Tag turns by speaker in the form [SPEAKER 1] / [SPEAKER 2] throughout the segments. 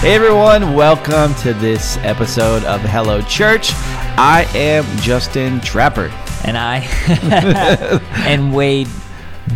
[SPEAKER 1] Hey everyone, welcome to this episode of Hello Church. I am Justin Trapper.
[SPEAKER 2] And I and Wade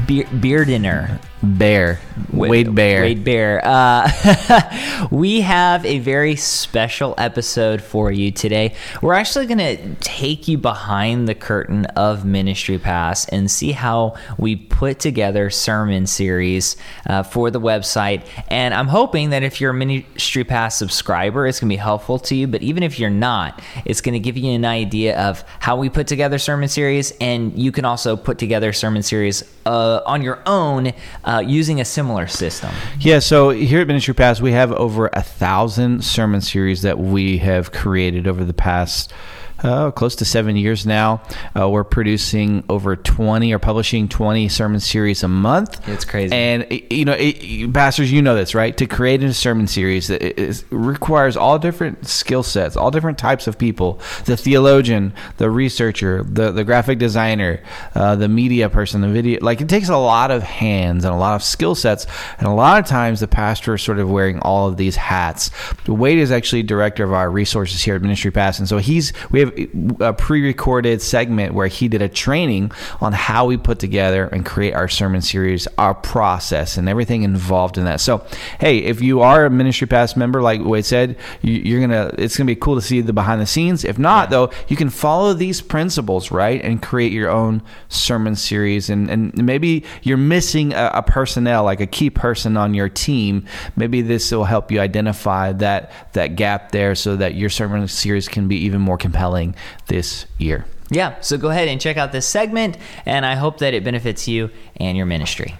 [SPEAKER 2] Be- Beardener.
[SPEAKER 1] Bear. Wade Bear.
[SPEAKER 2] Wade Bear. Uh, we have a very special episode for you today. We're actually going to take you behind the curtain of Ministry Pass and see how we put together sermon series uh, for the website. And I'm hoping that if you're a Ministry Pass subscriber, it's going to be helpful to you. But even if you're not, it's going to give you an idea of how we put together sermon series. And you can also put together sermon series uh, on your own uh, using a similar system.
[SPEAKER 1] Yeah, so here at Ministry Pass, we have over a thousand sermon series that we have created over the past uh, close to seven years now. Uh, we're producing over 20 or publishing 20 sermon series a month.
[SPEAKER 2] It's crazy.
[SPEAKER 1] And, you know, it, pastors, you know this, right? To create a sermon series, it, it requires all different skill sets, all different types of people the theologian, the researcher, the, the graphic designer, uh, the media person, the video. Like, it takes a lot of hands and a lot of skill sets. And a lot of times the pastor is sort of wearing all of these hats. Wade is actually director of our resources here at Ministry Pass. And so he's, we have a pre-recorded segment where he did a training on how we put together and create our sermon series, our process, and everything involved in that. So, hey, if you are a Ministry Pass member, like Wade said, you, are gonna it's gonna be cool to see the behind the scenes. If not, though, you can follow these principles, right, and create your own sermon series. And and maybe you're missing a, a personnel, like a key person on your team. Maybe this will help you identify that that gap there, so that your sermon series can be even more compelling this year.
[SPEAKER 2] Yeah, so go ahead and check out this segment, and I hope that it benefits you and your ministry.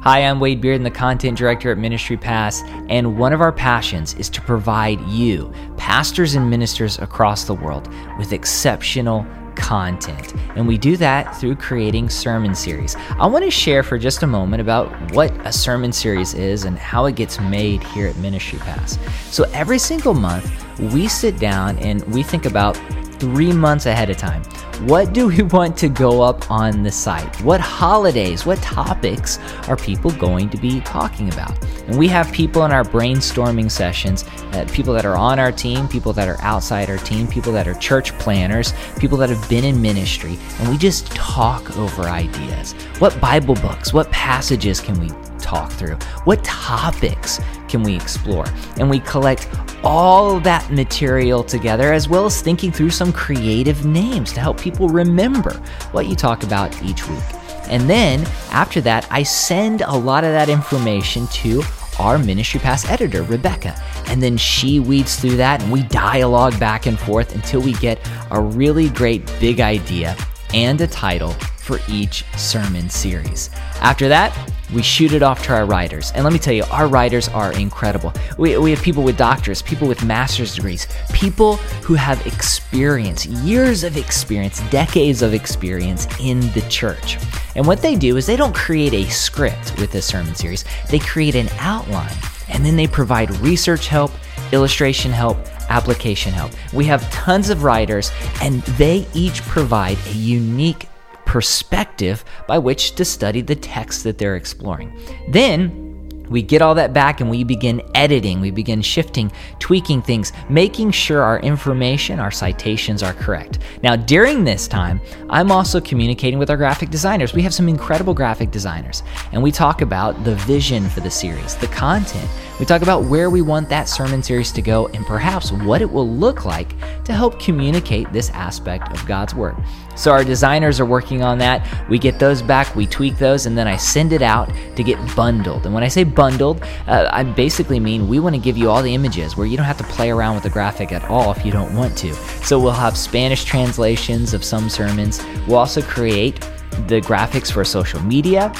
[SPEAKER 2] Hi, I'm Wade Bearden, the content director at Ministry Pass, and one of our passions is to provide you, pastors and ministers across the world, with exceptional content. And we do that through creating sermon series. I want to share for just a moment about what a sermon series is and how it gets made here at Ministry Pass. So every single month, we sit down and we think about three months ahead of time. What do we want to go up on the site? What holidays, what topics are people going to be talking about? And we have people in our brainstorming sessions, uh, people that are on our team, people that are outside our team, people that are church planners, people that have been in ministry, and we just talk over ideas. What Bible books, what passages can we talk through? What topics can we explore? And we collect all that material together, as well as thinking through some creative names to help people remember what you talk about each week. And then after that, I send a lot of that information to our Ministry Pass editor, Rebecca. And then she weeds through that and we dialogue back and forth until we get a really great big idea and a title for each sermon series. After that, we shoot it off to our writers. And let me tell you, our writers are incredible. We, we have people with doctors, people with master's degrees, people who have experience, years of experience, decades of experience in the church. And what they do is they don't create a script with this sermon series, they create an outline and then they provide research help, illustration help, application help. We have tons of writers, and they each provide a unique perspective by which to study the text that they're exploring. Then, we get all that back and we begin editing, we begin shifting, tweaking things, making sure our information, our citations are correct. Now, during this time, I'm also communicating with our graphic designers. We have some incredible graphic designers, and we talk about the vision for the series, the content. We talk about where we want that sermon series to go and perhaps what it will look like to help communicate this aspect of God's Word. So our designers are working on that. We get those back, we tweak those, and then I send it out to get bundled. And when I say bundled, uh, I basically mean we want to give you all the images where you don't have to play around with the graphic at all if you don't want to. So we'll have Spanish translations of some sermons. We'll also create the graphics for social media,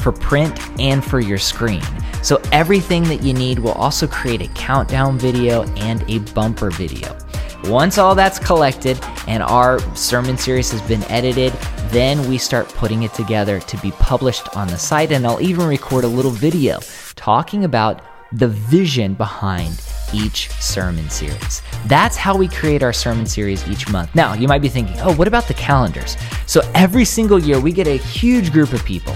[SPEAKER 2] for print, and for your screen. So everything that you need will also create a countdown video and a bumper video. Once all that's collected and our sermon series has been edited, then we start putting it together to be published on the site. And I'll even record a little video talking about the vision behind each sermon series. That's how we create our sermon series each month. Now, you might be thinking, oh, what about the calendars? So every single year, we get a huge group of people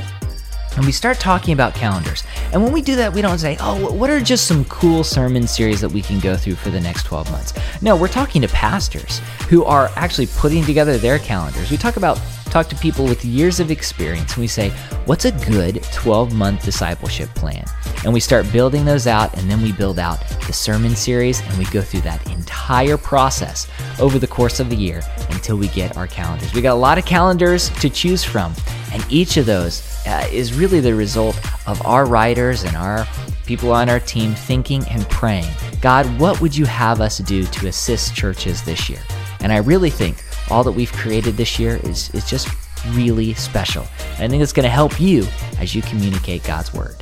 [SPEAKER 2] and we start talking about calendars. And when we do that, we don't say, oh, what are just some cool sermon series that we can go through for the next 12 months? No, we're talking to pastors who are actually putting together their calendars. We talk about talk to people with years of experience and we say, what's a good 12 month discipleship plan? And we start building those out and then we build out the sermon series and we go through that entire process over the course of the year until we get our calendars. We got a lot of calendars to choose from, and each of those uh, is really the result of our writers and our people on our team thinking and praying God, what would you have us do to assist churches this year? And I really think all that we've created this year is, is just really special. And I think it's going to help you as you communicate God's word.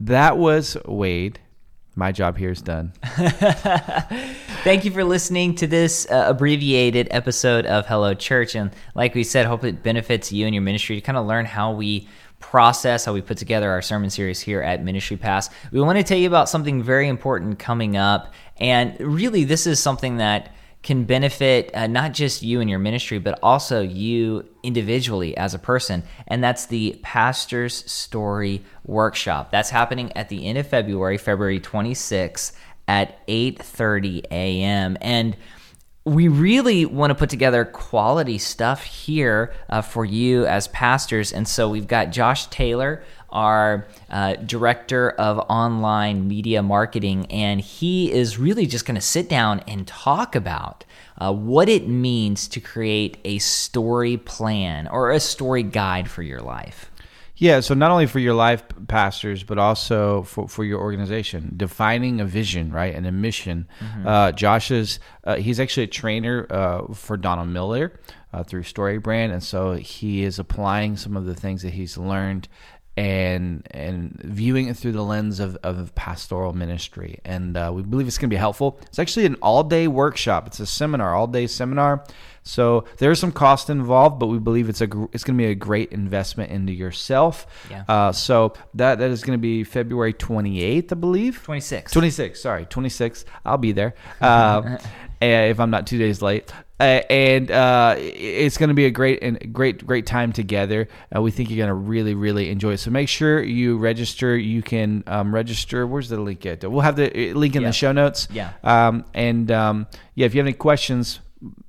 [SPEAKER 1] That was Wade. My job here is done.
[SPEAKER 2] Thank you for listening to this uh, abbreviated episode of Hello Church. And like we said, hope it benefits you and your ministry to kind of learn how we process, how we put together our sermon series here at Ministry Pass. We want to tell you about something very important coming up. And really, this is something that can benefit uh, not just you and your ministry, but also you individually as a person. And that's the Pastor's Story Workshop. That's happening at the end of February, February 26th at 8:30 a.m. And we really want to put together quality stuff here uh, for you as pastors. And so we've got Josh Taylor, our uh, director of online media marketing, and he is really just going to sit down and talk about uh, what it means to create a story plan or a story guide for your life.
[SPEAKER 1] Yeah, so not only for your life pastors, but also for, for your organization, defining a vision, right, and a mission. Mm-hmm. Uh, Josh is uh, he's actually a trainer uh, for Donald Miller uh, through Story Brand, and so he is applying some of the things that he's learned and and viewing it through the lens of, of pastoral ministry. And uh, we believe it's going to be helpful. It's actually an all day workshop. It's a seminar, all day seminar. So there's some cost involved, but we believe it's a it's going to be a great investment into yourself. Yeah. Uh, so that that is going to be February 28th, I believe.
[SPEAKER 2] 26th.
[SPEAKER 1] 26th. Sorry, 26. I'll be there. Uh, if I'm not two days late. Uh, and uh, it's going to be a great and great great time together. Uh, we think you're going to really really enjoy it. So make sure you register. You can um, register. Where's the link at? We'll have the uh, link in yeah. the show notes.
[SPEAKER 2] Yeah.
[SPEAKER 1] Um, and um, yeah, if you have any questions,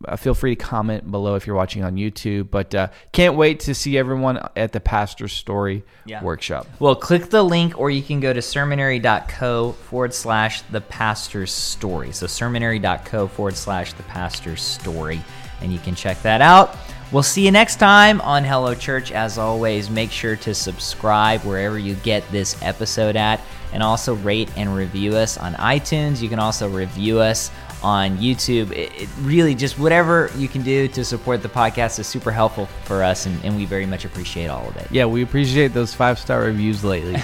[SPEAKER 1] uh, feel free to comment below if you're watching on YouTube. But uh, can't wait to see everyone at the Pastor Story yeah. workshop.
[SPEAKER 2] Well, click the link, or you can go to sermonary.co forward slash the pastor's story. So sermonary.co forward slash the pastor's story, and you can check that out. We'll see you next time on Hello Church. As always, make sure to subscribe wherever you get this episode at, and also rate and review us on iTunes. You can also review us on YouTube. It, it, really just whatever you can do to support the podcast is super helpful for us, and, and we very much appreciate all of it.
[SPEAKER 1] Yeah, we appreciate those five star reviews lately.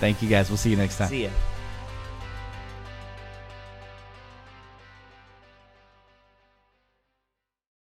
[SPEAKER 1] Thank you guys. We'll see you next time.
[SPEAKER 2] See ya.